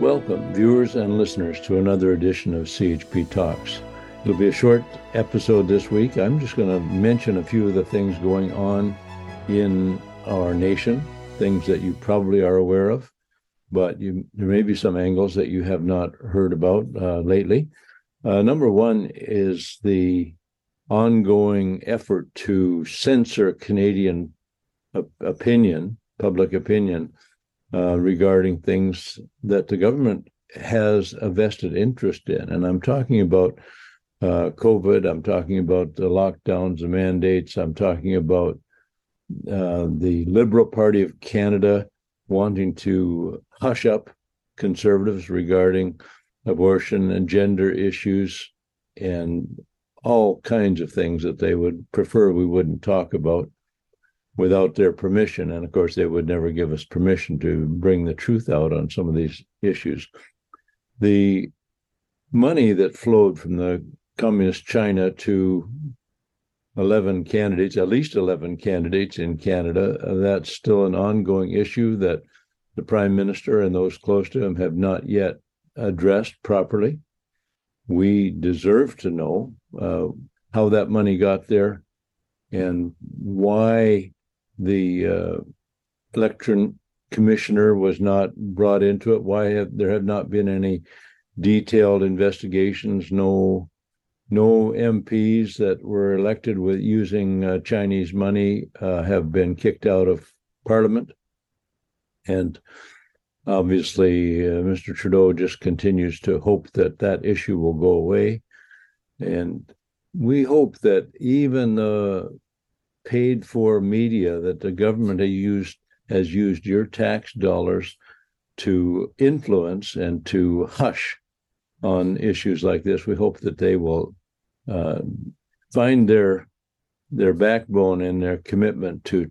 Welcome, viewers and listeners, to another edition of CHP Talks. It'll be a short episode this week. I'm just going to mention a few of the things going on in our nation, things that you probably are aware of, but you, there may be some angles that you have not heard about uh, lately. Uh, number one is the ongoing effort to censor Canadian op- opinion, public opinion, uh, regarding things that the government has a vested interest in. And I'm talking about uh, COVID, I'm talking about the lockdowns, the mandates, I'm talking about uh, the Liberal Party of Canada wanting to hush up conservatives regarding abortion and gender issues and all kinds of things that they would prefer we wouldn't talk about without their permission. And of course, they would never give us permission to bring the truth out on some of these issues. The money that flowed from the communist China to 11 candidates, at least 11 candidates in Canada, uh, that's still an ongoing issue that the prime minister and those close to him have not yet addressed properly. We deserve to know uh, how that money got there and why the uh, election commissioner was not brought into it? Why have there have not been any detailed investigations? No, no MPs that were elected with using uh, Chinese money uh, have been kicked out of Parliament, and obviously uh, Mr. Trudeau just continues to hope that that issue will go away, and we hope that even the paid for media that the government has used has used your tax dollars to influence and to hush on issues like this. We hope that they will uh, find their their backbone and their commitment to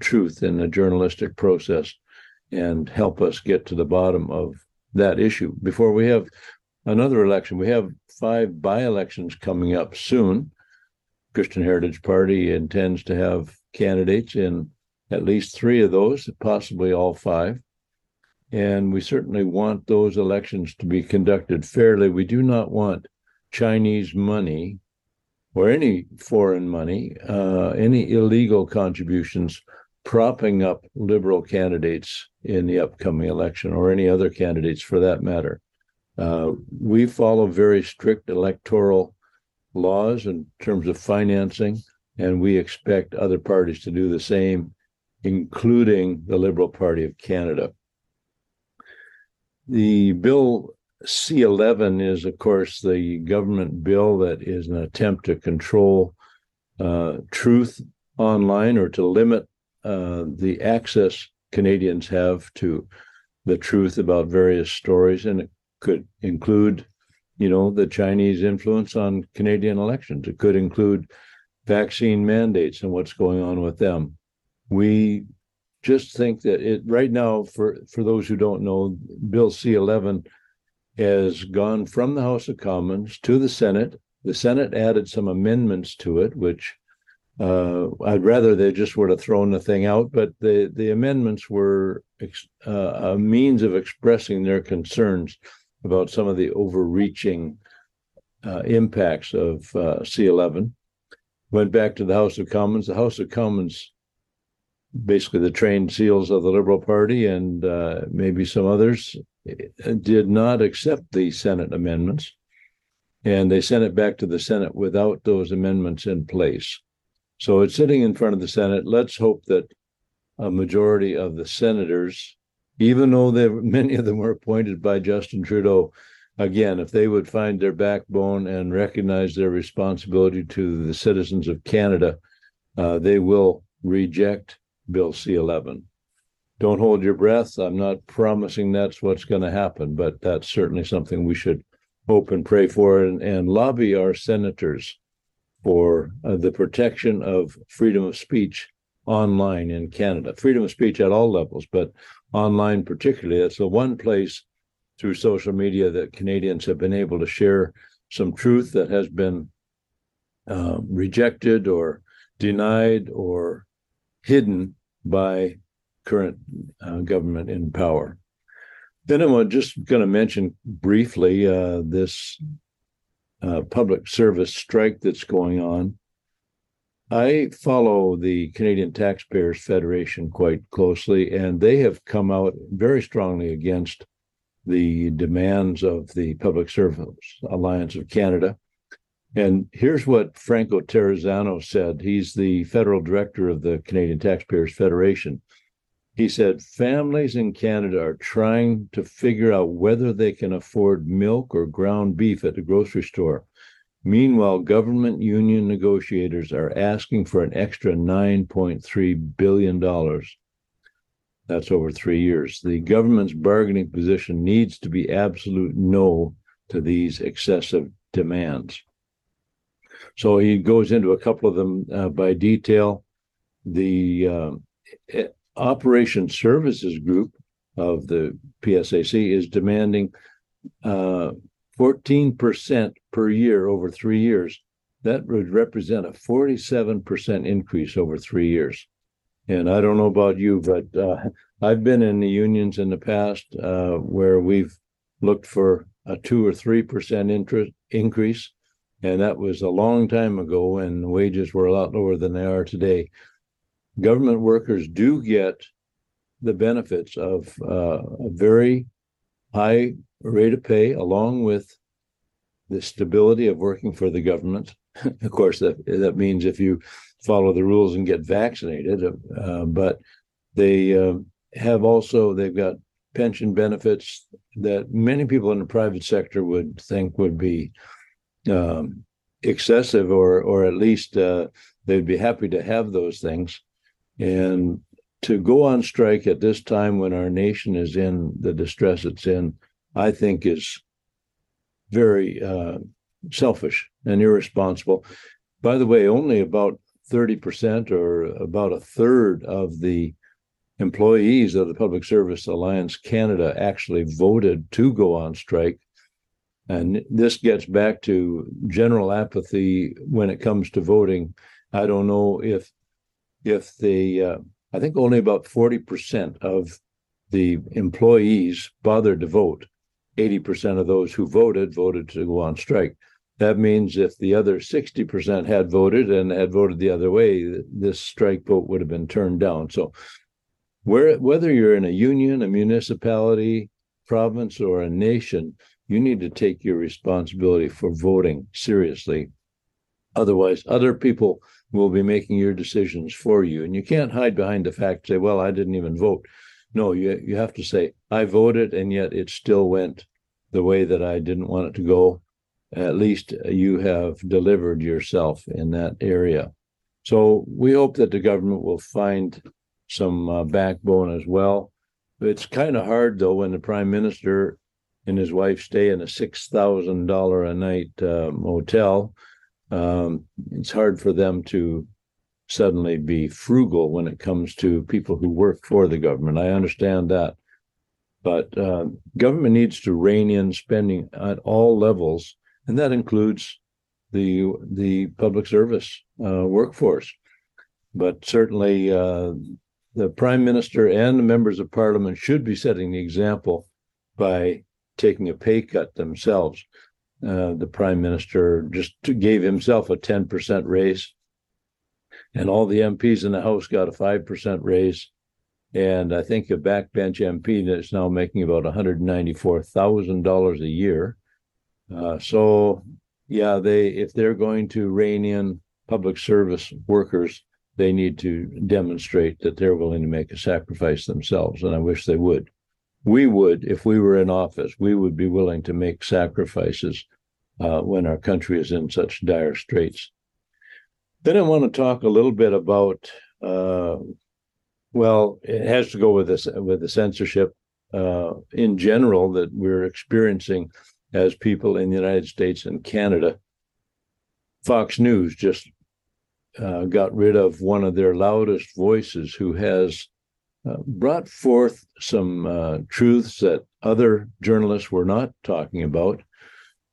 truth in the journalistic process and help us get to the bottom of that issue before we have another election. We have five by elections coming up soon. Christian Heritage Party intends to have candidates in at least three of those, possibly all five. And we certainly want those elections to be conducted fairly. We do not want Chinese money or any foreign money, uh, any illegal contributions propping up liberal candidates in the upcoming election or any other candidates for that matter. Uh, we follow very strict electoral laws in terms of financing, and we expect other parties to do the same, including the Liberal Party of Canada. The bill C11 is, of course, the government bill that is an attempt to control uh, truth online or to limit uh, the access Canadians have to the truth about various stories, and it could include you know, the Chinese influence on Canadian elections. It could include vaccine mandates and what's going on with them. We just think that it right now, for for those who don't know, Bill C11 has gone from the House of Commons to the Senate. The Senate added some amendments to it, which uh, I'd rather they just would have thrown the thing out, but the the amendments were ex, uh, a means of expressing their concerns about some of the overreaching uh, impacts of uh, C11. Went back to the House of Commons. The House of Commons, basically the trained seals of the Liberal Party and uh, maybe some others, did not accept the Senate amendments. And they sent it back to the Senate without those amendments in place. So it's sitting in front of the Senate. Let's hope that a majority of the senators even though many of them were appointed by Justin Trudeau. Again, if they would find their backbone and recognize their responsibility to the citizens of Canada, uh, they will reject Bill C 11. Don't hold your breath. I'm not promising that's what's going to happen, but that's certainly something we should hope and pray for and, and lobby our senators for uh, the protection of freedom of speech online in Canada. Freedom of speech at all levels, but online particularly. That's the one place through social media that Canadians have been able to share some truth that has been uh, rejected or denied or hidden by current uh, government in power. Then I'm just going to mention briefly uh, this uh, public service strike that's going on. I follow the Canadian Taxpayers Federation quite closely, and they have come out very strongly against the demands of the Public Service Alliance of Canada. And here's what Franco Terrazzano said. He's the federal director of the Canadian Taxpayers Federation. He said, Families in Canada are trying to figure out whether they can afford milk or ground beef at the grocery store. Meanwhile, government union negotiators are asking for an extra $9.3 billion. That's over three years. The government's bargaining position needs to be absolute no to these excessive demands. So he goes into a couple of them uh, by detail. The uh, Operation Services Group of the PSAC is demanding uh, 14% per year over three years. That would represent a 47% increase over three years. And I don't know about you, but uh, I've been in the unions in the past uh, where we've looked for a two or three percent interest increase, and that was a long time ago and wages were a lot lower than they are today government workers do get the benefits of uh, a very high rate of pay, along with the stability of working for the government. of course, that that means if you follow the rules and get vaccinated, uh, but they uh, have also they've got pension benefits that many people in the private sector would think would be um, excessive, or or at least uh, they'd be happy to have those things. And to go on strike at this time when our nation is in the distress it's in, I think is very uh, selfish and irresponsible. By the way, only about 30% or about a third of the employees of the Public Service Alliance Canada actually voted to go on strike. And this gets back to general apathy when it comes to voting. I don't know if if the uh, I think only about 40% of the employees bothered to vote. 80% of those who voted voted to go on strike. That means if the other 60% had voted and had voted the other way, this strike vote would have been turned down. So, where, whether you're in a union, a municipality, province, or a nation, you need to take your responsibility for voting seriously. Otherwise, other people will be making your decisions for you. And you can't hide behind the fact, say, well, I didn't even vote. No, you, you have to say, I voted, and yet it still went the way that I didn't want it to go. At least you have delivered yourself in that area. So we hope that the government will find some uh, backbone as well. It's kind of hard, though, when the prime minister and his wife stay in a $6,000 a night uh, motel um, it's hard for them to suddenly be frugal when it comes to people who work for the government. I understand that. But uh, government needs to rein in spending at all levels, and that includes the the public service uh, workforce. But certainly, uh, the prime minister and the members of parliament should be setting the example by taking a pay cut themselves. Uh, the prime minister just gave himself a 10% raise, and all the MPs in the House got a 5% raise. And I think a backbench MP is now making about $194,000 a year. Uh, so, yeah, they if they're going to rein in public service workers, they need to demonstrate that they're willing to make a sacrifice themselves, and I wish they would we would, if we were in office, we would be willing to make sacrifices uh, when our country is in such dire straits. Then I want to talk a little bit about, uh, well, it has to go with this with the censorship uh, in general that we're experiencing as people in the United States and Canada. Fox News just uh, got rid of one of their loudest voices who has uh, brought forth some uh, truths that other journalists were not talking about.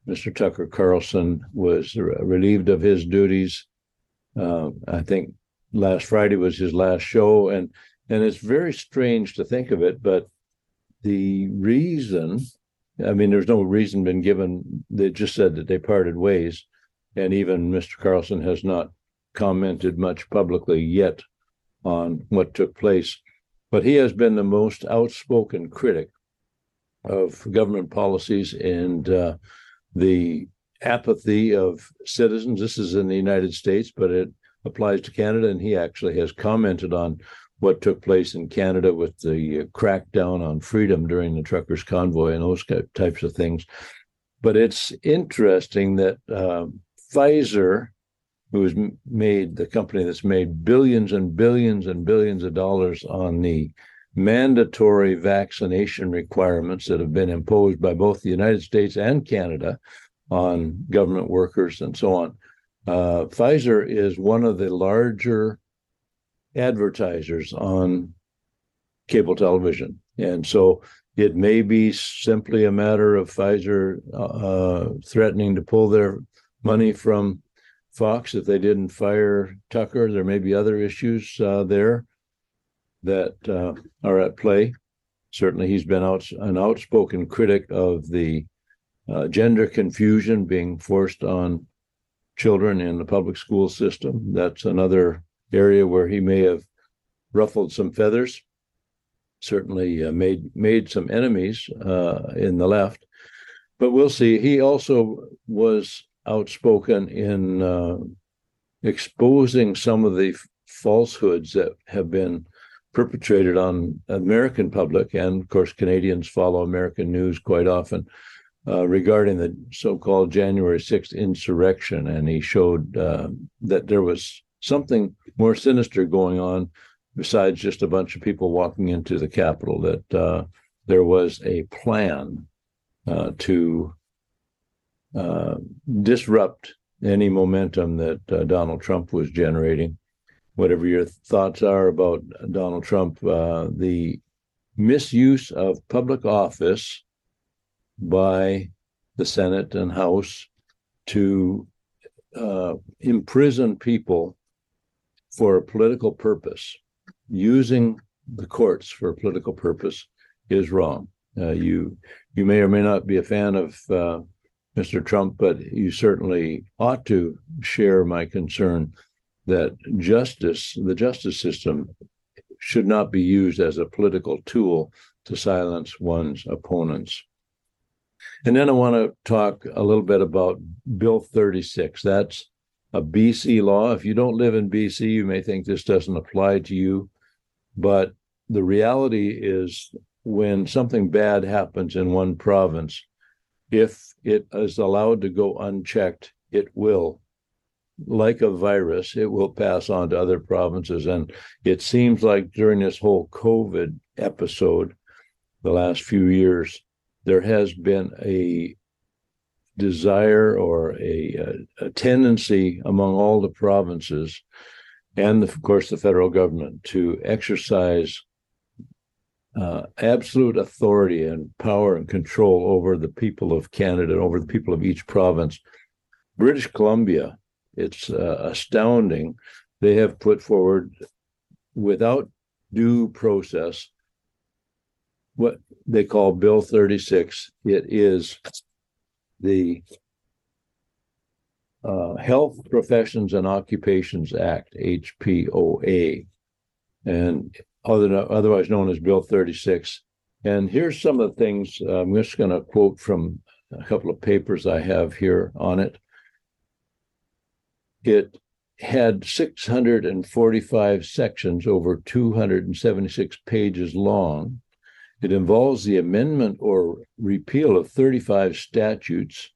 Mr. Tucker Carlson was relieved of his duties. Uh, I think last Friday was his last show, and and it's very strange to think of it, but the reason, I mean, there's no reason been given. They just said that they parted ways. And even Mr. Carlson has not commented much publicly yet on what took place. But he has been the most outspoken critic of government policies and uh, the apathy of citizens. This is in the United States, but it applies to Canada. And he actually has commented on what took place in Canada with the uh, crackdown on freedom during the truckers' convoy and those types of things. But it's interesting that uh, Pfizer, who has made the company that's made billions and billions and billions of dollars on the mandatory vaccination requirements that have been imposed by both the United States and Canada on government workers and so on. Uh, Pfizer is one of the larger advertisers on cable television. And so it may be simply a matter of Pfizer uh, threatening to pull their money from Fox if they didn't fire Tucker. There may be other issues uh, there that uh, are at play. Certainly, he's been out, an outspoken critic of the uh, gender confusion being forced on children in the public school system. That's another area where he may have ruffled some feathers. Certainly uh, made made some enemies uh, in the left, but we'll see. He also was outspoken in uh, exposing some of the falsehoods that have been perpetrated on American public, and of course, Canadians follow American news quite often uh, regarding the so-called January 6th insurrection, and he showed uh, that there was something more sinister going on besides just a bunch of people walking into the Capitol. That uh, there was a plan uh, to uh, disrupt any momentum that uh, Donald Trump was generating whatever your thoughts are about Donald Trump, the misuse of public office by the Senate and House to uh, imprison people for a political purpose, using the courts for a political purpose is wrong. Uh, you you may or may not be a fan of uh, Mr. Trump, but you certainly ought to share my concern that justice, the justice system, should not be used as a political tool to silence one's opponents. And then I want to talk a little bit about Bill 36. That's a BC law. If you don't live in BC, you may think this doesn't apply to you. But the reality is, when something bad happens in one province, if it is allowed to go unchecked, it will like a virus, it will pass on to other provinces. And it seems like during this whole COVID episode, the last few years, there has been a desire or a, a, tendency among all the provinces and, of course, the federal government to exercise uh, absolute authority and power and control over the people of Canada, and over the people of each province. British Columbia it's uh, astounding. They have put forward, without due process, what they call Bill 36. It is the uh, Health Professions and Occupations Act, HPOA, and other, otherwise known as Bill 36. And here's some of the things I'm just going to quote from a couple of papers I have here on it. It had 645 sections over 276 pages long. It involves the amendment or repeal of 35 statutes,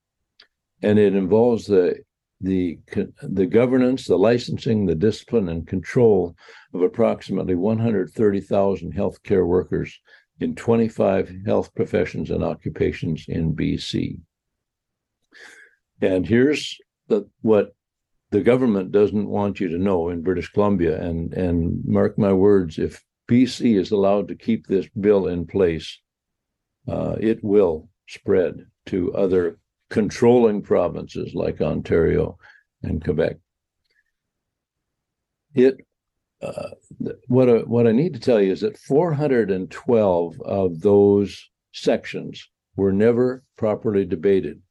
and it involves the the the governance, the licensing, the discipline, and control of approximately 130,000 healthcare workers in 25 health professions and occupations in BC. And here's the, what the government doesn't want you to know in British Columbia. And and mark my words, if BC is allowed to keep this bill in place, uh, it will spread to other controlling provinces like Ontario and Quebec. It uh, what I, what I need to tell you is that 412 of those sections were never properly debated,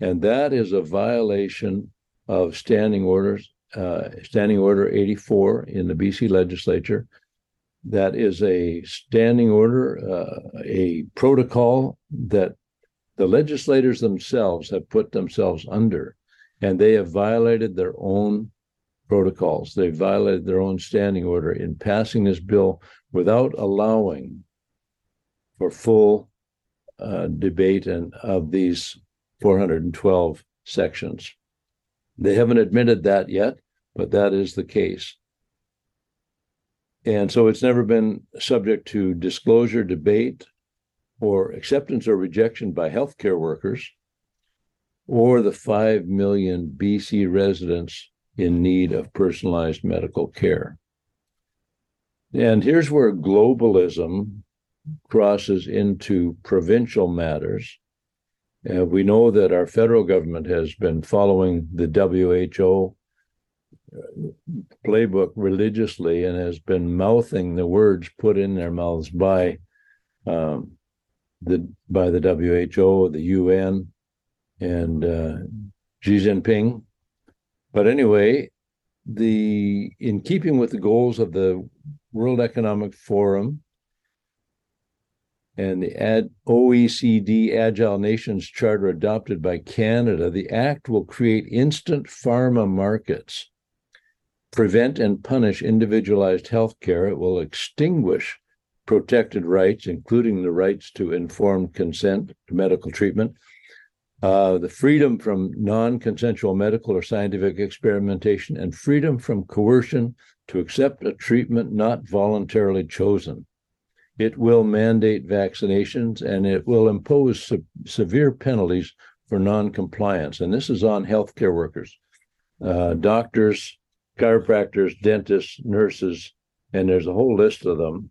and that is a violation of standing orders, uh, standing order 84 in the BC legislature. That is a standing order, uh, a protocol that the legislators themselves have put themselves under, and they have violated their own protocols. They violated their own standing order in passing this bill without allowing for full uh, debate and of these 412 sections. They haven't admitted that yet, but that is the case. And so it's never been subject to disclosure, debate, or acceptance or rejection by healthcare workers or the 5 million BC residents in need of personalized medical care. And here's where globalism crosses into provincial matters. Uh, we know that our federal government has been following the WHO playbook religiously and has been mouthing the words put in their mouths by um, the by the WHO, the UN, and uh, Xi Jinping. But anyway, the in keeping with the goals of the World Economic Forum and the Ad, OECD Agile Nations Charter adopted by Canada, the act will create instant pharma markets, prevent and punish individualized health care. It will extinguish protected rights, including the rights to informed consent to medical treatment, uh, the freedom from non consensual medical or scientific experimentation, and freedom from coercion to accept a treatment not voluntarily chosen. It will mandate vaccinations and it will impose se- severe penalties for non-compliance. And this is on healthcare workers, uh, doctors, chiropractors, dentists, nurses, and there's a whole list of them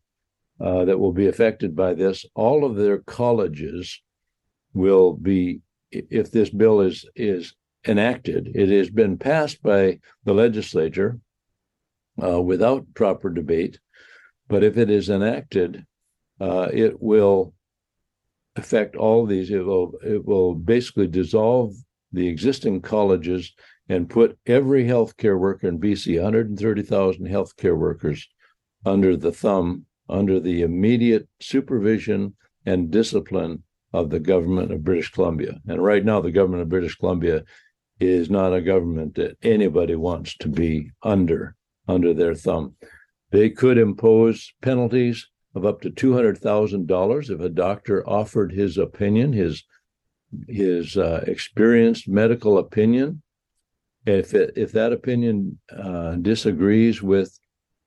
uh, that will be affected by this. All of their colleges will be if this bill is is enacted, it has been passed by the legislature uh, without proper debate. But if it is enacted, uh, it will affect all these. It will it will basically dissolve the existing colleges and put every healthcare worker in BC, 130,000 healthcare workers, under the thumb, under the immediate supervision and discipline of the government of British Columbia. And right now, the government of British Columbia is not a government that anybody wants to be under under their thumb. They could impose penalties of up to two hundred thousand dollars if a doctor offered his opinion, his his uh, experienced medical opinion. If it, if that opinion uh, disagrees with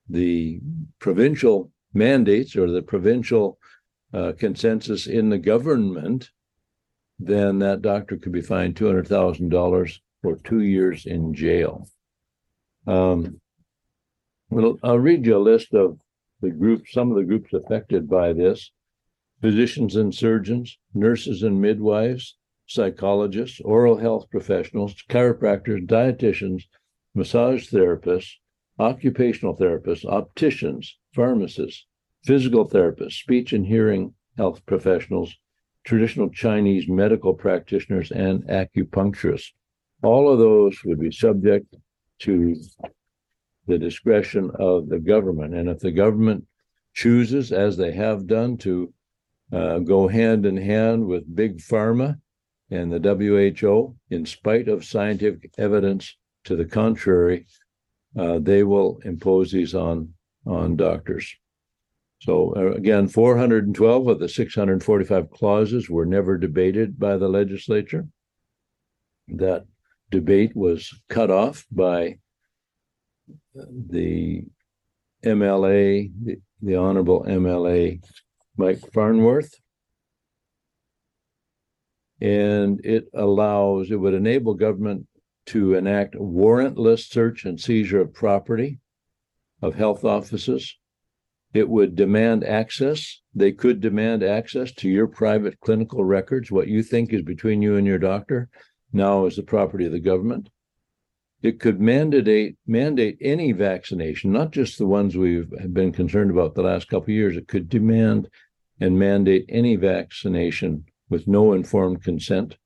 the provincial mandates or the provincial uh, consensus in the government, then that doctor could be fined two hundred thousand dollars for two years in jail. Um, well, I'll read you a list of the groups, some of the groups affected by this: physicians and surgeons, nurses and midwives, psychologists, oral health professionals, chiropractors, dietitians, massage therapists, occupational therapists, opticians, pharmacists, physical therapists, speech and hearing health professionals, traditional Chinese medical practitioners, and acupuncturists. All of those would be subject to the discretion of the government. And if the government chooses, as they have done, to uh, go hand in hand with big pharma and the WHO, in spite of scientific evidence to the contrary, uh, they will impose these on on doctors. So uh, again, 412 of the 645 clauses were never debated by the legislature. That debate was cut off by the MLA, the, the Honorable MLA Mike Farnworth. And it allows, it would enable government to enact warrantless search and seizure of property of health offices it would demand access. They could demand access to your private clinical records. What you think is between you and your doctor now is the property of the government. it could mandate mandate any vaccination, not just the ones we've been concerned about the last couple of years. It could demand and mandate any vaccination with no informed consent.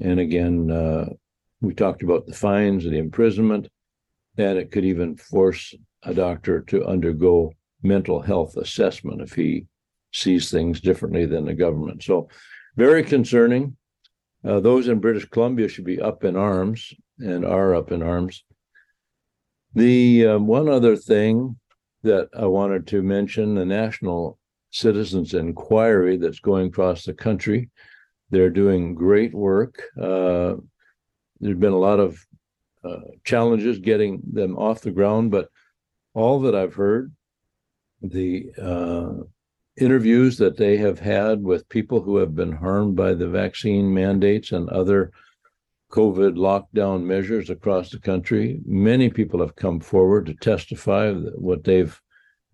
And again, uh, we talked about the fines and the imprisonment, and it could even force a doctor to undergo mental health assessment if he sees things differently than the government. So, very concerning. Uh, those in British Columbia should be up in arms and are up in arms. The uh, one other thing that I wanted to mention the National Citizens Inquiry that's going across the country. They're doing great work. Uh, there's been a lot of uh, challenges getting them off the ground, but all that I've heard, the uh, interviews that they have had with people who have been harmed by the vaccine mandates and other COVID lockdown measures across the country. Many people have come forward to testify what they've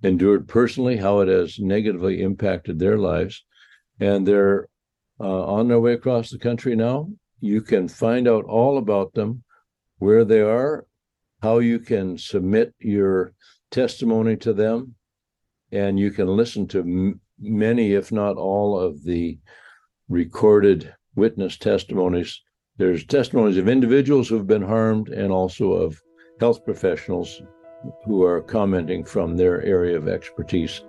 endured personally, how it has negatively impacted their lives. And they're uh, on their way across the country now. You can find out all about them, where they are, how you can submit your testimony to them, and you can listen to m- many, if not all, of the recorded witness testimonies. There's testimonies of individuals who've been harmed and also of health professionals who are commenting from their area of expertise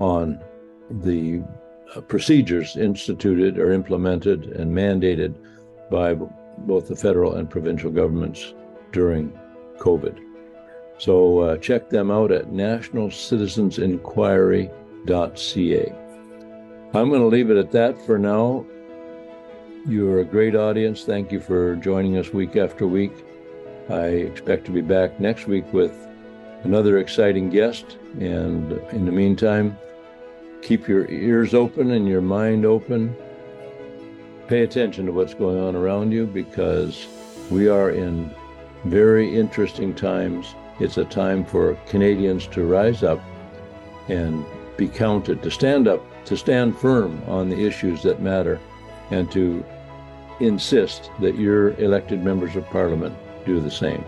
on the uh, procedures instituted or implemented and mandated by both the federal and provincial governments during COVID. So uh, check them out at nationalcitizensinquiry.ca. I'm going to leave it at that for now. You're a great audience. Thank you for joining us week after week. I expect to be back next week with another exciting guest. And in the meantime, keep your ears open and your mind open. Pay attention to what's going on around you because we are in very interesting times. It's a time for Canadians to rise up and be counted, to stand up, to stand firm on the issues that matter, and to insist that your elected members of parliament do the same.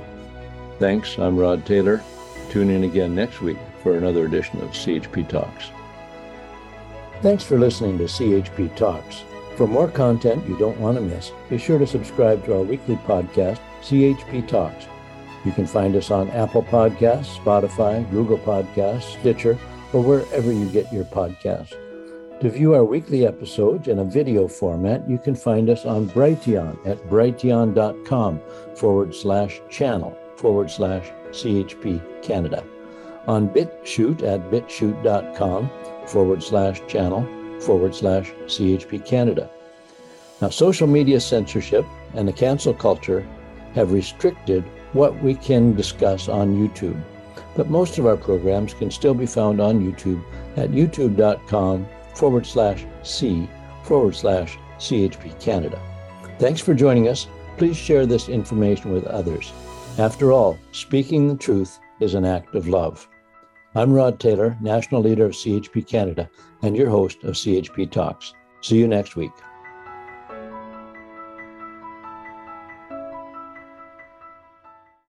Thanks. I'm Rod Taylor. Tune in again next week for another edition of CHP Talks. Thanks for listening to CHP Talks. For more content you don't want to miss, be sure to subscribe to our weekly podcast, CHP Talks. You can find us on Apple Podcasts, Spotify, Google Podcasts, Stitcher, or wherever you get your podcasts. To view our weekly episodes in a video format, you can find us on Brighteon at brighteon.com forward slash channel forward slash CHP Canada. On BitChute at bitchute.com forward slash channel forward slash CHP Canada. Now, social media censorship and the cancel culture have restricted what we can discuss on YouTube, but most of our programs can still be found on YouTube at youtube.com forward slash C forward slash CHP Canada. Thanks for joining us. Please share this information with others. After all, speaking the truth is an act of love. I'm Rod Taylor, National Leader of CHP Canada, and your host of CHP Talks. See you next week.